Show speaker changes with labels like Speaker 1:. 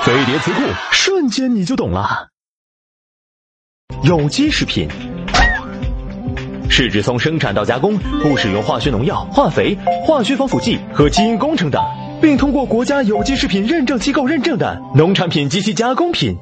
Speaker 1: 飞碟词库瞬间你就懂了。有机食品。是指从生产到加工不使用化学农药化肥化学防腐剂和基因工程的并通过国家有机食品认证机构认证的农产品及其加工品。